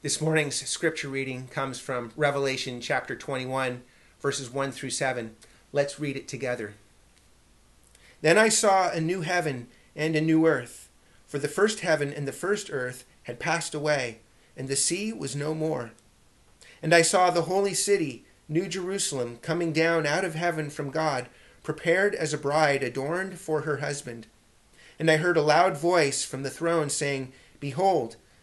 This morning's scripture reading comes from Revelation chapter 21, verses 1 through 7. Let's read it together. Then I saw a new heaven and a new earth, for the first heaven and the first earth had passed away, and the sea was no more. And I saw the holy city, New Jerusalem, coming down out of heaven from God, prepared as a bride adorned for her husband. And I heard a loud voice from the throne saying, Behold,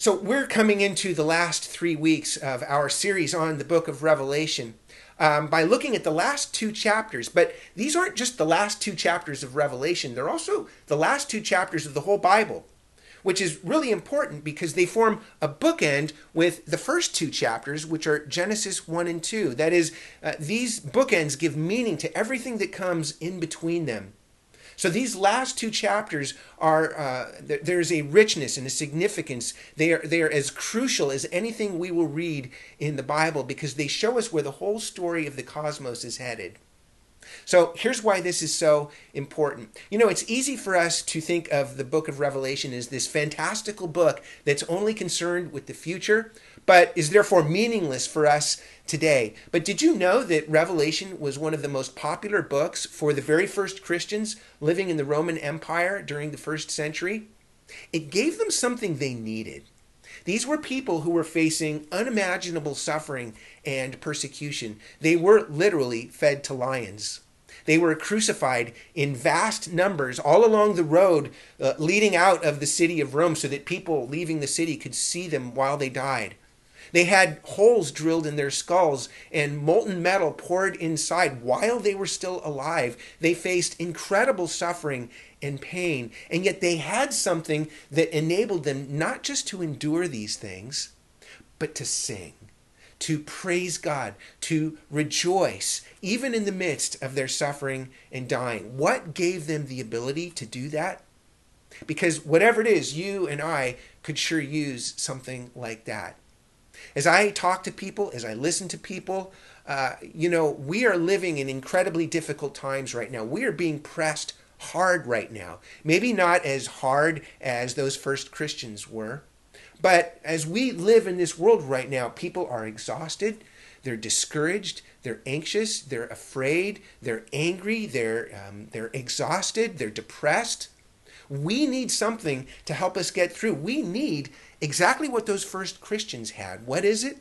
So, we're coming into the last three weeks of our series on the book of Revelation um, by looking at the last two chapters. But these aren't just the last two chapters of Revelation, they're also the last two chapters of the whole Bible, which is really important because they form a bookend with the first two chapters, which are Genesis 1 and 2. That is, uh, these bookends give meaning to everything that comes in between them. So these last two chapters are uh, there's a richness and a significance. They are they are as crucial as anything we will read in the Bible because they show us where the whole story of the cosmos is headed. So here's why this is so important. You know, it's easy for us to think of the book of Revelation as this fantastical book that's only concerned with the future, but is therefore meaningless for us today. But did you know that Revelation was one of the most popular books for the very first Christians living in the Roman Empire during the first century? It gave them something they needed. These were people who were facing unimaginable suffering and persecution. They were literally fed to lions. They were crucified in vast numbers all along the road uh, leading out of the city of Rome so that people leaving the city could see them while they died. They had holes drilled in their skulls and molten metal poured inside while they were still alive. They faced incredible suffering and pain, and yet they had something that enabled them not just to endure these things, but to sing, to praise God, to rejoice, even in the midst of their suffering and dying. What gave them the ability to do that? Because whatever it is, you and I could sure use something like that. As I talk to people, as I listen to people, uh, you know, we are living in incredibly difficult times right now. We are being pressed hard right now. Maybe not as hard as those first Christians were, but as we live in this world right now, people are exhausted, they're discouraged, they're anxious, they're afraid, they're angry, they're, um, they're exhausted, they're depressed. We need something to help us get through. We need exactly what those first Christians had. What is it?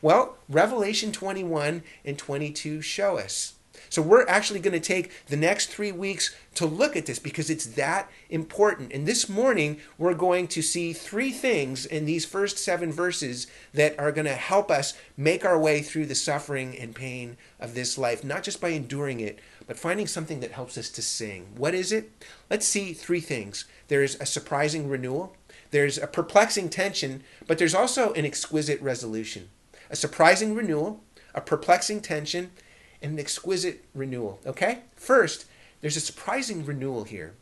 Well, Revelation 21 and 22 show us. So we're actually going to take the next three weeks to look at this because it's that important. And this morning, we're going to see three things in these first seven verses that are going to help us make our way through the suffering and pain of this life, not just by enduring it, but finding something that helps us to sing. What is it? Let's see three things. There's a surprising renewal. There's a perplexing tension, but there's also an exquisite resolution. A surprising renewal, a perplexing tension, and an exquisite renewal. Okay? First, there's a surprising renewal here.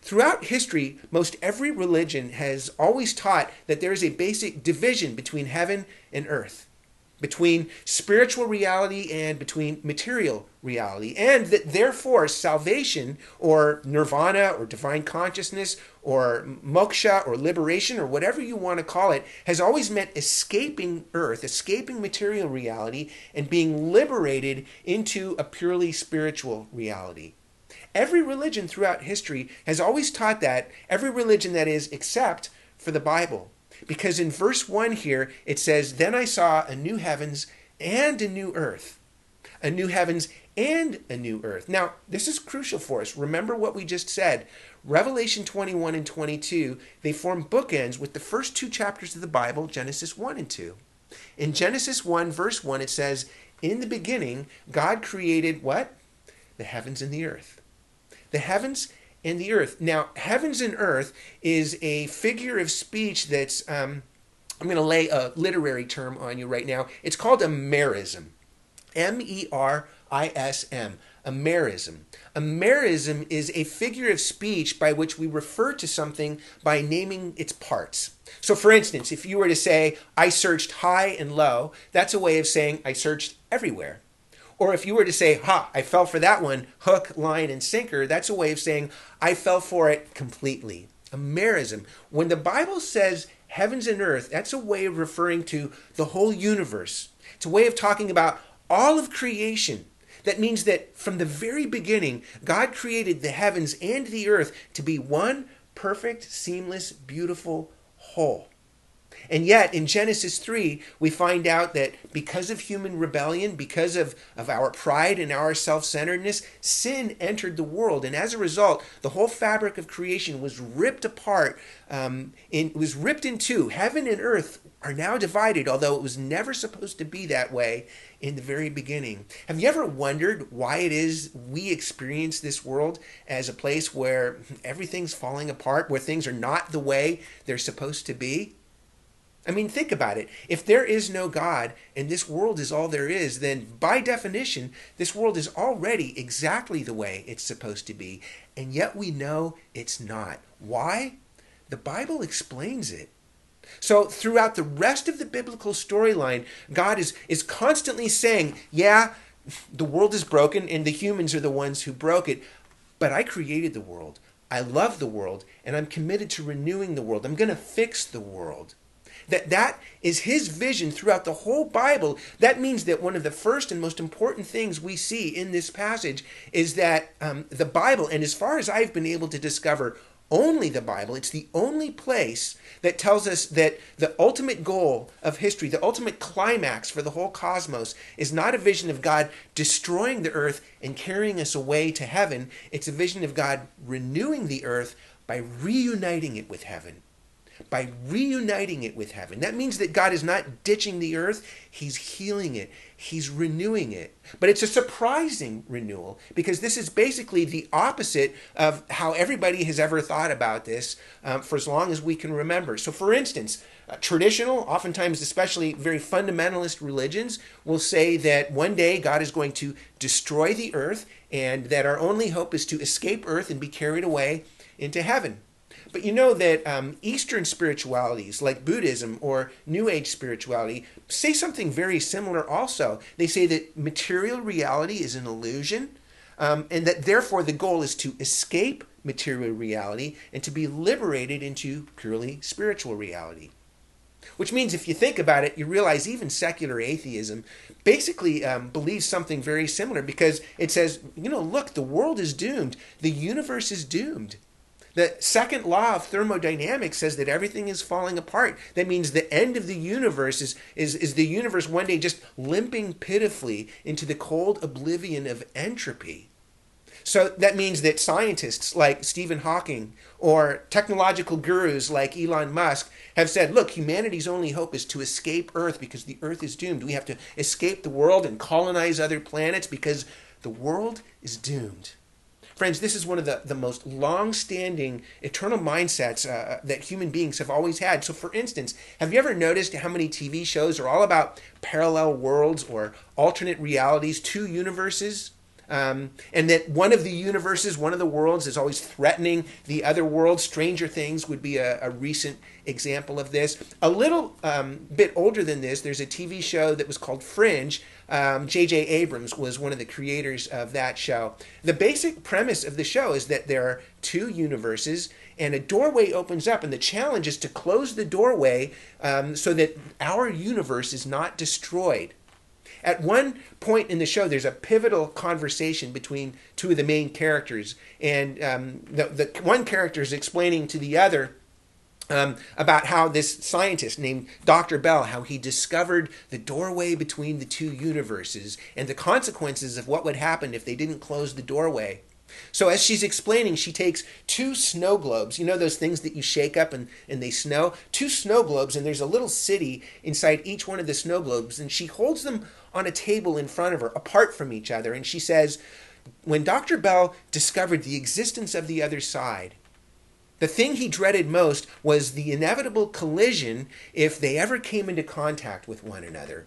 Throughout history, most every religion has always taught that there is a basic division between heaven and earth between spiritual reality and between material reality, and that therefore salvation or nirvana or divine consciousness or moksha or liberation or whatever you want to call it has always meant escaping earth, escaping material reality, and being liberated into a purely spiritual reality. Every religion throughout history has always taught that, every religion that is, except for the Bible. Because in verse 1 here, it says, Then I saw a new heavens and a new earth. a new heavens and a new earth. Now, this is crucial for us. Remember what we just said. Revelation 21 and 22, they form bookends with the first two chapters of the Bible, Genesis 1 and 2. In Genesis 1, verse 1, it says, In the beginning, God created what? The heavens and the earth. The heavens and the earth. Now, heavens and earth is a figure of speech that's, um, I'm going to lay a literary term on you right now. It's called a merism. M E R I S M. A merism. Amerism is a figure of speech by which we refer to something by naming its parts. So, for instance, if you were to say, I searched high and low, that's a way of saying I searched everywhere. Or if you were to say, ha, I fell for that one, hook, line, and sinker, that's a way of saying I fell for it completely. A merism. When the Bible says heavens and earth, that's a way of referring to the whole universe. It's a way of talking about all of creation. That means that from the very beginning, God created the heavens and the earth to be one perfect, seamless, beautiful whole. And yet, in Genesis 3, we find out that because of human rebellion, because of, of our pride and our self centeredness, sin entered the world. And as a result, the whole fabric of creation was ripped apart, um, in, was ripped in two. Heaven and earth are now divided, although it was never supposed to be that way in the very beginning. Have you ever wondered why it is we experience this world as a place where everything's falling apart, where things are not the way they're supposed to be? I mean, think about it. If there is no God and this world is all there is, then by definition, this world is already exactly the way it's supposed to be. And yet we know it's not. Why? The Bible explains it. So throughout the rest of the biblical storyline, God is, is constantly saying, Yeah, the world is broken and the humans are the ones who broke it, but I created the world. I love the world and I'm committed to renewing the world. I'm going to fix the world that that is his vision throughout the whole bible. That means that one of the first and most important things we see in this passage is that um, the bible and as far as i've been able to discover only the bible it's the only place that tells us that the ultimate goal of history the ultimate climax for the whole cosmos is not a vision of god destroying the earth and carrying us away to heaven. It's a vision of god renewing the earth by reuniting it with heaven by reuniting it with heaven. That means that God is not ditching the earth, He's healing it, He's renewing it. But it's a surprising renewal because this is basically the opposite of how everybody has ever thought about this um, for as long as we can remember. So, for instance, uh, traditional, oftentimes, especially very fundamentalist religions, will say that one day God is going to destroy the earth and that our only hope is to escape earth and be carried away into heaven. But you know that um, Eastern spiritualities, like Buddhism or New Age spirituality, say something very similar also. They say that material reality is an illusion, um, and that therefore the goal is to escape material reality and to be liberated into purely spiritual reality. Which means, if you think about it, you realize even secular atheism basically um, believes something very similar because it says, you know, look, the world is doomed, the universe is doomed. The second law of thermodynamics says that everything is falling apart. That means the end of the universe is, is, is the universe one day just limping pitifully into the cold oblivion of entropy. So that means that scientists like Stephen Hawking or technological gurus like Elon Musk have said, look, humanity's only hope is to escape Earth because the Earth is doomed. We have to escape the world and colonize other planets because the world is doomed. Friends, this is one of the, the most long standing eternal mindsets uh, that human beings have always had. So, for instance, have you ever noticed how many TV shows are all about parallel worlds or alternate realities, two universes? Um, and that one of the universes, one of the worlds, is always threatening the other world. Stranger Things would be a, a recent example of this. A little um, bit older than this, there's a TV show that was called Fringe. J.J. Um, Abrams was one of the creators of that show. The basic premise of the show is that there are two universes and a doorway opens up, and the challenge is to close the doorway um, so that our universe is not destroyed. At one point in the show, there's a pivotal conversation between two of the main characters, and um, the, the one character is explaining to the other um, about how this scientist named Dr. Bell, how he discovered the doorway between the two universes and the consequences of what would happen if they didn't close the doorway. So as she's explaining, she takes two snow globes, you know those things that you shake up and, and they snow? Two snow globes, and there's a little city inside each one of the snow globes, and she holds them on a table in front of her, apart from each other, and she says, when Dr. Bell discovered the existence of the other side, the thing he dreaded most was the inevitable collision if they ever came into contact with one another.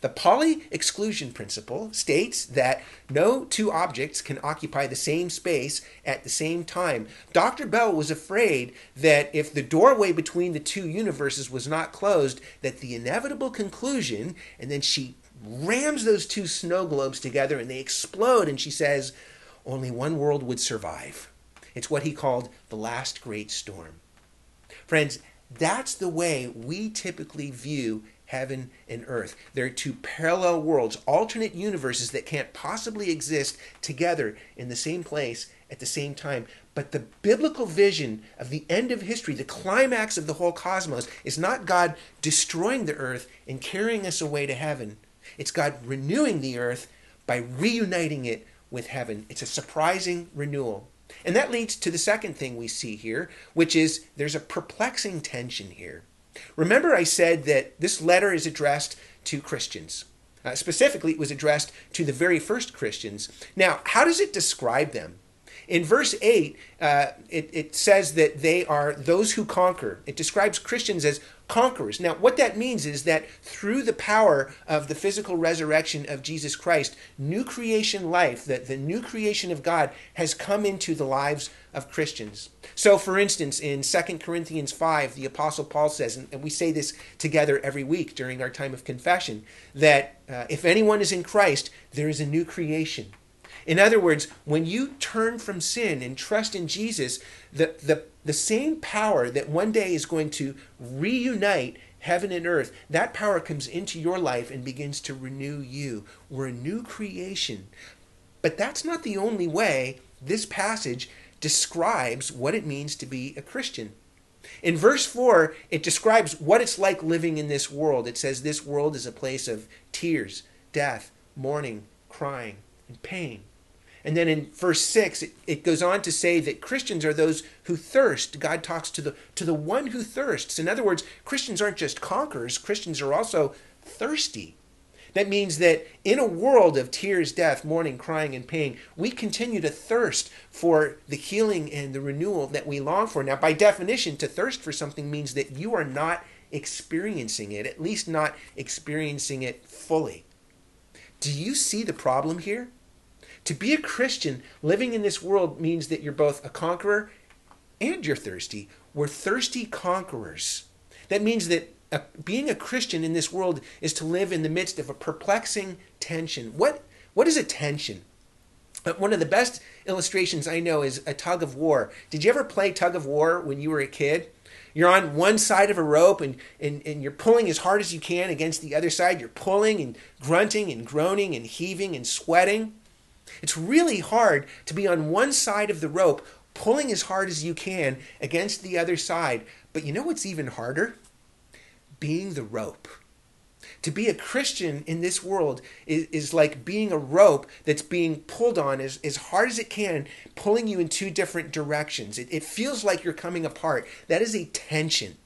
The Pauli exclusion principle states that no two objects can occupy the same space at the same time. Dr. Bell was afraid that if the doorway between the two universes was not closed, that the inevitable conclusion, and then she rams those two snow globes together and they explode, and she says, only one world would survive. It's what he called the last great storm. Friends, that's the way we typically view heaven and earth. They're two parallel worlds, alternate universes that can't possibly exist together in the same place at the same time. But the biblical vision of the end of history, the climax of the whole cosmos, is not God destroying the earth and carrying us away to heaven. It's God renewing the earth by reuniting it with heaven. It's a surprising renewal. And that leads to the second thing we see here, which is there's a perplexing tension here. Remember, I said that this letter is addressed to Christians. Uh, specifically, it was addressed to the very first Christians. Now, how does it describe them? In verse 8, uh, it, it says that they are those who conquer. It describes Christians as conquerors. Now, what that means is that through the power of the physical resurrection of Jesus Christ, new creation life, that the new creation of God has come into the lives of Christians. So, for instance, in 2 Corinthians 5, the Apostle Paul says, and we say this together every week during our time of confession, that uh, if anyone is in Christ, there is a new creation. In other words, when you turn from sin and trust in Jesus, the, the, the same power that one day is going to reunite heaven and earth, that power comes into your life and begins to renew you. We're a new creation. But that's not the only way this passage describes what it means to be a Christian. In verse 4, it describes what it's like living in this world. It says this world is a place of tears, death, mourning, crying, and pain. And then in verse 6, it, it, goes on to say that Christians are those who thirst. God talks to the, to the one who thirsts. In other words, Christians aren't just conquerors, Christians are also thirsty. That means that in a world of tears, death, mourning, crying, and pain, we continue to thirst for the healing and the renewal that we long for. Now, by definition, to thirst for something means that you are not experiencing it, at least not experiencing it fully. Do you see the problem here? To be a Christian living in this world means that you're both a conqueror and you're thirsty. We're thirsty conquerors. That means that a, being a Christian in this world is to live in the midst of a perplexing tension. What, what is a tension? Uh, one of the best illustrations I know is a tug of war. Did you ever play tug of war when you were a kid? You're on one side of a rope and, and, and you're pulling as hard as you can against the other side. You're pulling and grunting and groaning and heaving and sweating. It's really hard to be on one side of the rope, pulling as hard as you can against the other side. But you know what's even harder? Being the rope. To be a Christian in this world is, is like being a rope that's being pulled on as, as hard as it can, pulling you in two different directions. It, it feels like you're coming apart. That is a tension.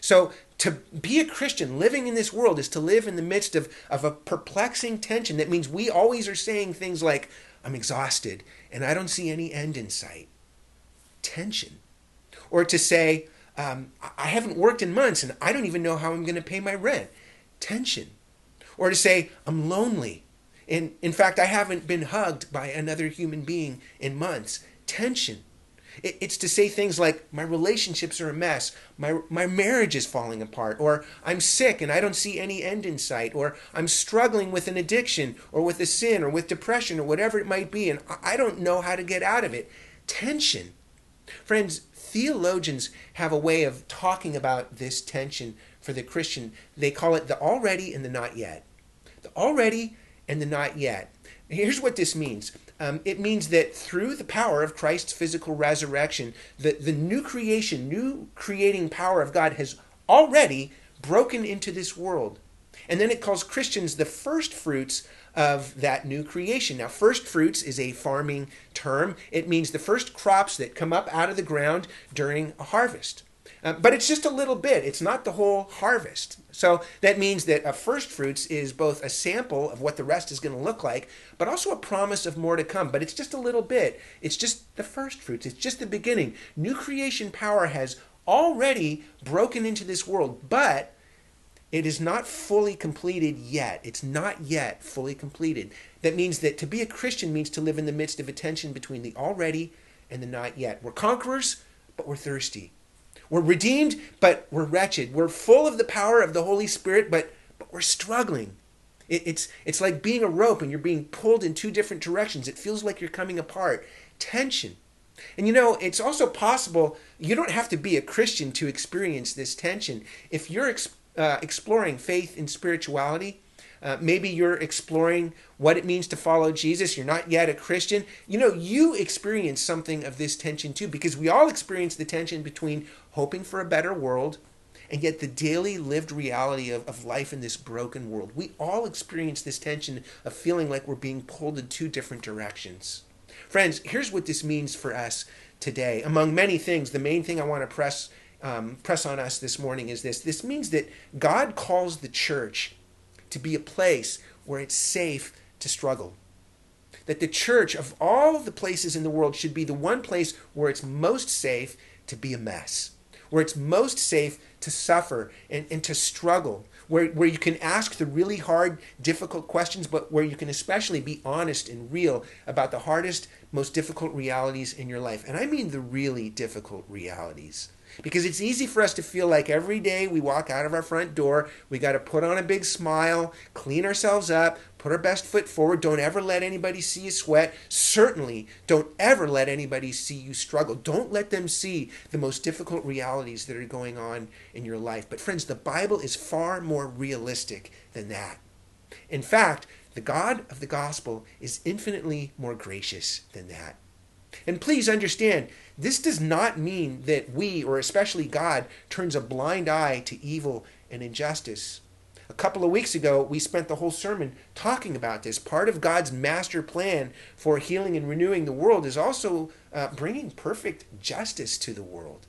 So to be a Christian living in this world is to live in the midst of, of a perplexing tension. That means we always are saying things like, I'm exhausted and I don't see any end in sight. Tension. Or to say, um, I haven't worked in months and I don't even know how I'm going to pay my rent. Tension. Or to say, I'm lonely. And in fact, I haven't been hugged by another human being in months. Tension. It's to say things like, my relationships are a mess, my, my marriage is falling apart, or I'm sick and I don't see any end in sight, or I'm struggling with an addiction, or with a sin, or with depression, or whatever it might be, and I don't know how to get out of it. Tension. Friends, theologians have a way of talking about this tension for the Christian. They call it the already and the not yet. The already and the not yet. Here's what this means um, it means that through the power of Christ's physical resurrection, the, the new creation, new creating power of God has already broken into this world. And then it calls Christians the first fruits of that new creation. Now, first fruits is a farming term, it means the first crops that come up out of the ground during a harvest. Uh, but it's just a little bit. It's not the whole harvest. So that means that a first fruits is both a sample of what the rest is going to look like, but also a promise of more to come. But it's just a little bit. It's just the first fruits. It's just the beginning. New creation power has already broken into this world, but it is not fully completed yet. It's not yet fully completed. That means that to be a Christian means to live in the midst of a tension between the already and the not yet. We're conquerors, but we're thirsty. We're redeemed, but we're wretched. We're full of the power of the Holy Spirit, but, but we're struggling. It, it's, it's like being a rope and you're being pulled in two different directions. It feels like you're coming apart. Tension. And you know, it's also possible you don't have to be a Christian to experience this tension. If you're uh, exploring faith and spirituality, uh, maybe you're exploring what it means to follow Jesus. You're not yet a Christian. You know, you experience something of this tension too, because we all experience the tension between hoping for a better world and yet the daily lived reality of, of life in this broken world. We all experience this tension of feeling like we're being pulled in two different directions. Friends, here's what this means for us today. Among many things, the main thing I want to press um, press on us this morning is this. This means that God calls the church to be a place where it's safe to struggle. That the church, of all the places in the world, should be the one place where it's most safe to be a mess, where it's most safe to suffer and, and to struggle, where, where you can ask the really hard, difficult questions, but where you can especially be honest and real about the hardest, most difficult realities in your life. And I mean the really difficult realities. Because it's easy for us to feel like every day we walk out of our front door, we got to put on a big smile, clean ourselves up, put our best foot forward. Don't ever let anybody see you sweat. Certainly, don't ever let anybody see you struggle. Don't let them see the most difficult realities that are going on in your life. But, friends, the Bible is far more realistic than that. In fact, the God of the gospel is infinitely more gracious than that. And please understand, this does not mean that we, or especially God, turns a blind eye to evil and injustice. A couple of weeks ago, we spent the whole sermon talking about this. Part of God's master plan for healing and renewing the world is also uh, bringing perfect justice to the world.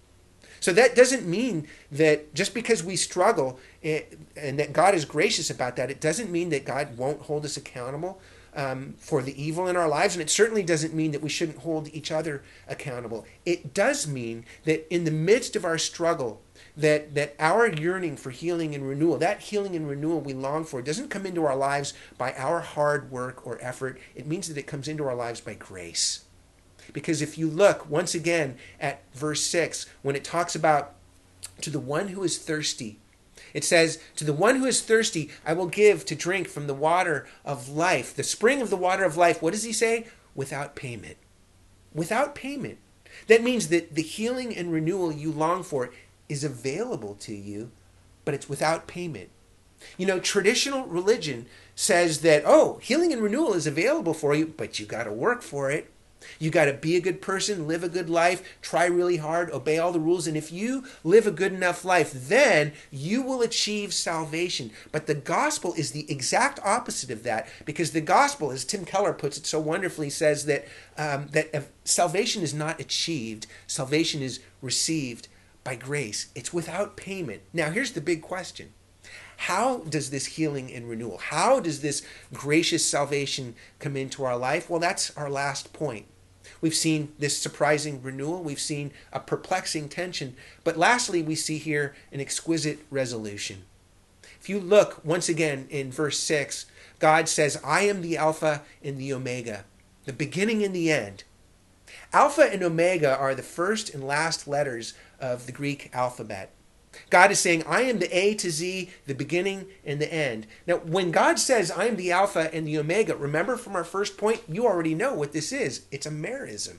So that doesn't mean that just because we struggle eh, and that God is gracious about that, it doesn't mean that God won't hold us accountable um, for the evil in our lives, and it certainly doesn't mean that we shouldn't hold each other accountable. It does mean that in the midst of our struggle, that that our yearning for healing and renewal, that healing and renewal we long for, doesn't come into our lives by our hard work or effort. It means that it comes into our lives by grace. Because if you look once again at verse 6, when it talks about to the one who is thirsty, it says, To the one who is thirsty, I will give to drink from the water of life, the spring of the water of life. What does he say? Without payment. Without payment. That means that the healing and renewal you long for is available to you, but it's without payment. You know, traditional religion says that, oh, healing and renewal is available for you, but you got to work for it. You got to be a good person, live a good life, try really hard, obey all the rules. And if you live a good enough life, then you will achieve salvation. But the gospel is the exact opposite of that because the gospel, as Tim Keller puts it so wonderfully, says that, um, that salvation is not achieved, salvation is received by grace. It's without payment. Now, here's the big question how does this healing and renewal, how does this gracious salvation come into our life? Well, that's our last point. We've seen this surprising renewal, we've seen a perplexing tension, but lastly, we see here an exquisite resolution. If you look once again in verse 6, God says, I am the Alpha and the Omega, the beginning and the end. Alpha and Omega are the first and last letters of the Greek alphabet. God is saying, I am the A to Z, the beginning and the end. Now, when God says, I am the Alpha and the Omega, remember from our first point, you already know what this is. It's a merism.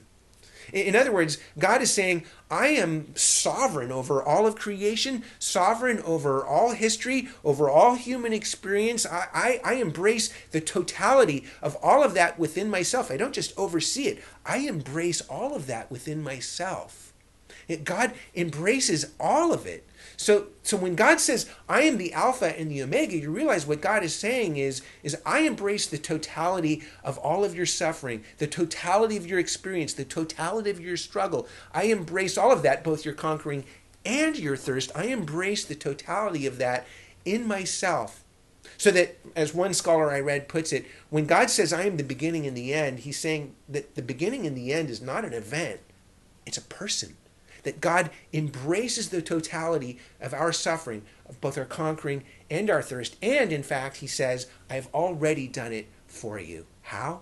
In other words, God is saying, I am sovereign over all of creation, sovereign over all history, over all human experience. I, I, I, embrace the totality of all of that within myself. I don't just oversee it, I embrace all of that within myself. God embraces all of it. So, so when God says, I am the Alpha and the Omega, you realize what God is saying is, is I embrace the totality of all of your suffering, the totality of your experience, the totality of your struggle. I embrace all of that, both your conquering and your thirst. I embrace the totality of that in myself. So that, as one scholar I read puts it, when God says, I am the beginning and the end, he's saying that the beginning and the end is not an event, it's a person that God embraces the totality of our suffering, of both our conquering and our thirst. And in fact, he says, I have already done it for you. How?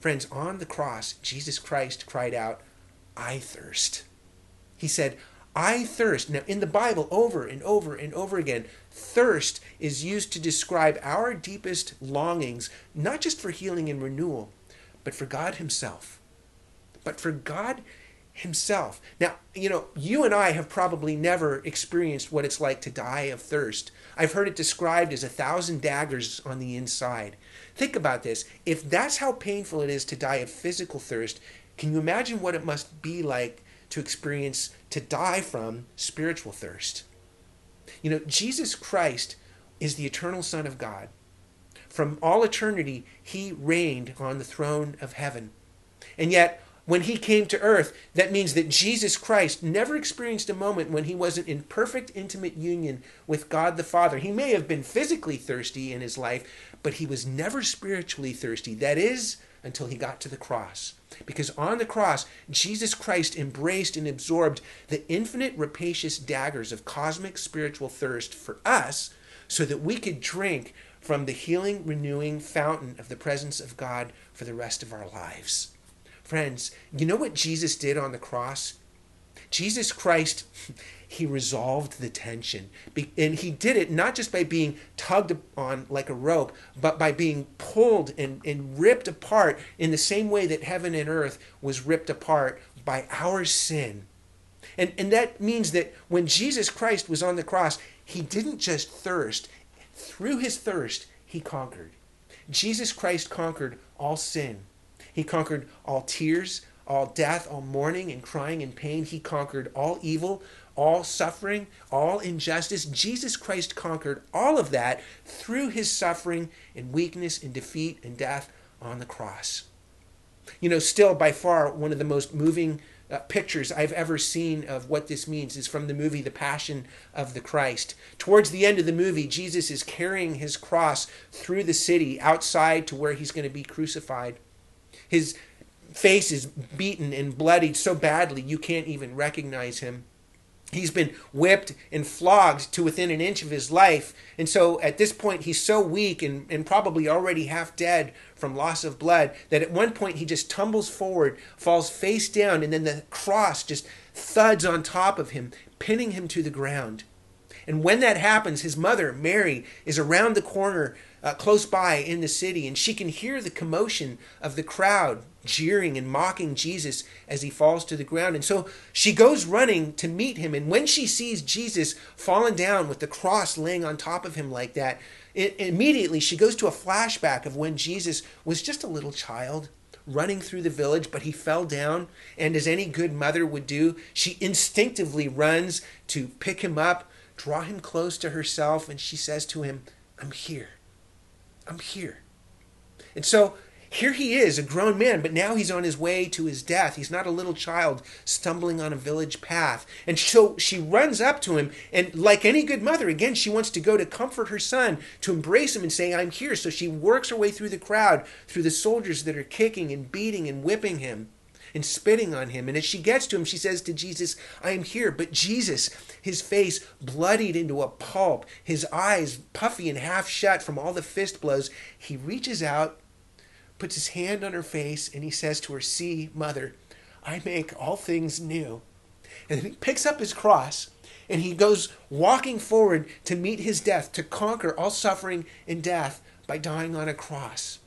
Friends, on the cross, Jesus Christ cried out, I thirst. He said, I thirst. Now, in the Bible, over and over and over again, thirst is used to describe our deepest longings, not just for healing and renewal, but for God Himself. But for God himself. Now, you know, you and I have probably never experienced what it's like to die of thirst. I've heard it described as a thousand daggers on the inside. Think about this. If that's how painful it is to die of physical thirst, can you imagine what it must be like to experience, to die from spiritual thirst? You know, Jesus Christ is the eternal Son of God. From all eternity, he reigned on the throne of heaven. And yet, when he came to earth, that means that Jesus Christ never experienced a moment when he wasn't in perfect intimate union with God the Father. He may have been physically thirsty in his life, but he was never spiritually thirsty. That is, until he got to the cross. Because on the cross, Jesus Christ embraced and absorbed the infinite rapacious daggers of cosmic spiritual thirst for us so that we could drink from the healing, renewing fountain of the presence of God for the rest of our lives. Friends, you know what Jesus did on the cross? Jesus Christ, he resolved the tension. And he did it not just by being tugged on like a rope, but by being pulled and, and ripped apart in the same way that heaven and earth was ripped apart by our sin. And, and that means that when Jesus Christ was on the cross, he didn't just thirst. Through his thirst, he conquered. Jesus Christ conquered all sin he conquered all tears, all death, all mourning and crying and pain. He conquered all evil, all suffering, all injustice. Jesus Christ conquered all of that through his suffering and weakness and defeat and death on the cross. You know, still by far one of the most moving uh, pictures I've ever seen of what this means is from the movie The Passion of the Christ. Towards the end of the movie, Jesus is carrying his cross through the city outside to where he's going to be crucified. His face is beaten and bloodied so badly you can't even recognize him. He's been whipped and flogged to within an inch of his life. And so at this point, he's so weak and, and probably already half dead from loss of blood that at one point he just tumbles forward, falls face down, and then the cross just thuds on top of him, pinning him to the ground. And when that happens, his mother, Mary, is around the corner uh, close by in the city, and she can hear the commotion of the crowd jeering and mocking Jesus as he falls to the ground. And so she goes running to meet him. And when she sees Jesus fallen down with the cross laying on top of him like that, it, immediately she goes to a flashback of when Jesus was just a little child running through the village, but he fell down. And as any good mother would do, she instinctively runs to pick him up, draw him close to herself, and she says to him, I'm here. I'm here. And so here he is, a grown man, but now he's on his way to his death. He's not a little child stumbling on a village path. And so she runs up to him, and like any good mother, again, she wants to go to comfort her son, to embrace him and say, I'm here. So she works her way through the crowd, through the soldiers that are kicking and beating and whipping him and spitting on him. And as she gets to him, she says to Jesus, I am here. But Jesus, his face bloodied into a pulp, his eyes puffy and half shut from all the fist blows, he reaches out, puts his hand on her face, and he says to her, See, mother, I make all things new. And then he picks up his cross and he goes walking forward to meet his death, to conquer all suffering and death by dying on a cross.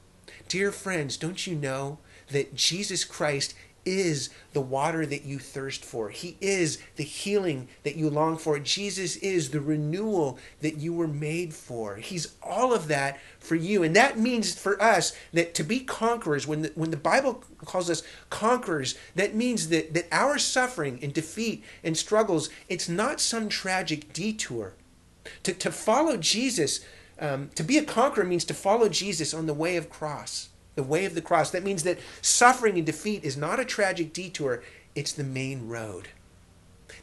Dear friends, don't you know that Jesus Christ is the water that you thirst for. He is the healing that you long for. Jesus is the renewal that you were made for. He's all of that for you. And that means for us that to be conquerors, when the, when the Bible calls us conquerors, that means that, that our suffering and defeat and struggles, it's not some tragic detour. To, to follow Jesus, um, to be a conqueror means to follow Jesus on the way of cross the way of the cross. That means that suffering and defeat is not a tragic detour, it's the main road.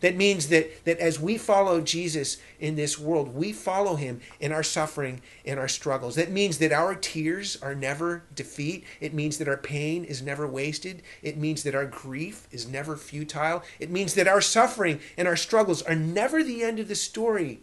That means that, that as we follow Jesus in this world, we follow him in our suffering and our struggles. That means that our tears are never defeat. It means that our pain is never wasted. It means that our grief is never futile. It means that our suffering and our struggles are never the end of the story.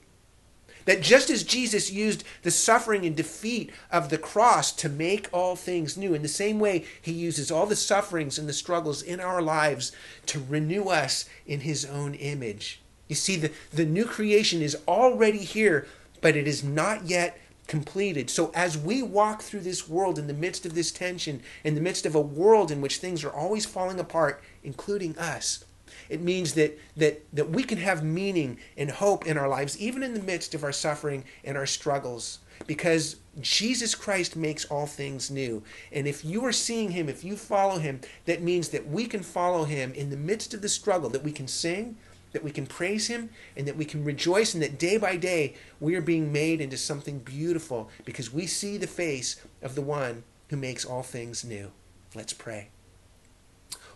That just as Jesus used the suffering and defeat of the cross to make all things new, in the same way, he uses all the sufferings and the struggles in our lives to renew us in his own image. You see, the, the new creation is already here, but it is not yet completed. So as we walk through this world in the midst of this tension, in the midst of a world in which things are always falling apart, including us, it means that, that, that we can have meaning and hope in our lives, even in the midst of our suffering and our struggles, because Jesus Christ makes all things new. And if you are seeing him, if you follow him, that means that we can follow him in the midst of the struggle, that we can sing, that we can praise him, and that we can rejoice, and that day by day we are being made into something beautiful because we see the face of the one who makes all things new. Let's pray.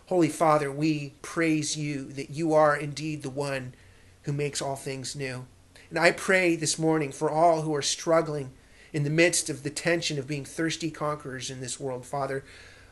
Holy Father, we praise you that you are indeed the one who makes all things new. And I pray this morning for all who are struggling in the midst of the tension of being thirsty conquerors in this world, Father.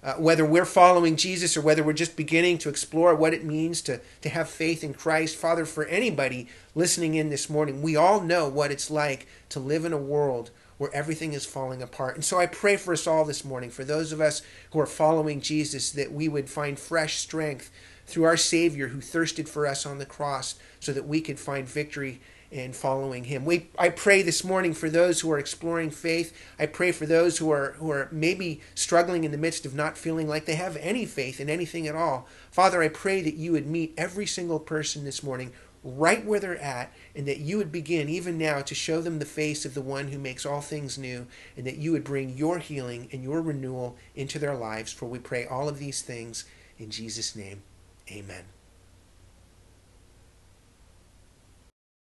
Uh, whether we're following Jesus or whether we're just beginning to explore what it means to, to have faith in Christ, Father, for anybody listening in this morning, we all know what it's like to live in a world where everything is falling apart. And so I pray for us all this morning, for those of us who are following Jesus, that we would find fresh strength through our Savior who thirsted for us on the cross so that we could find victory in following him. We I pray this morning for those who are exploring faith. I pray for those who are who are maybe struggling in the midst of not feeling like they have any faith in anything at all. Father, I pray that you would meet every single person this morning right where they're at, and that you would begin even now to show them the face of the one who makes all things new, and that you would bring your healing and your renewal into their lives. For we pray all of these things in Jesus' name. Amen.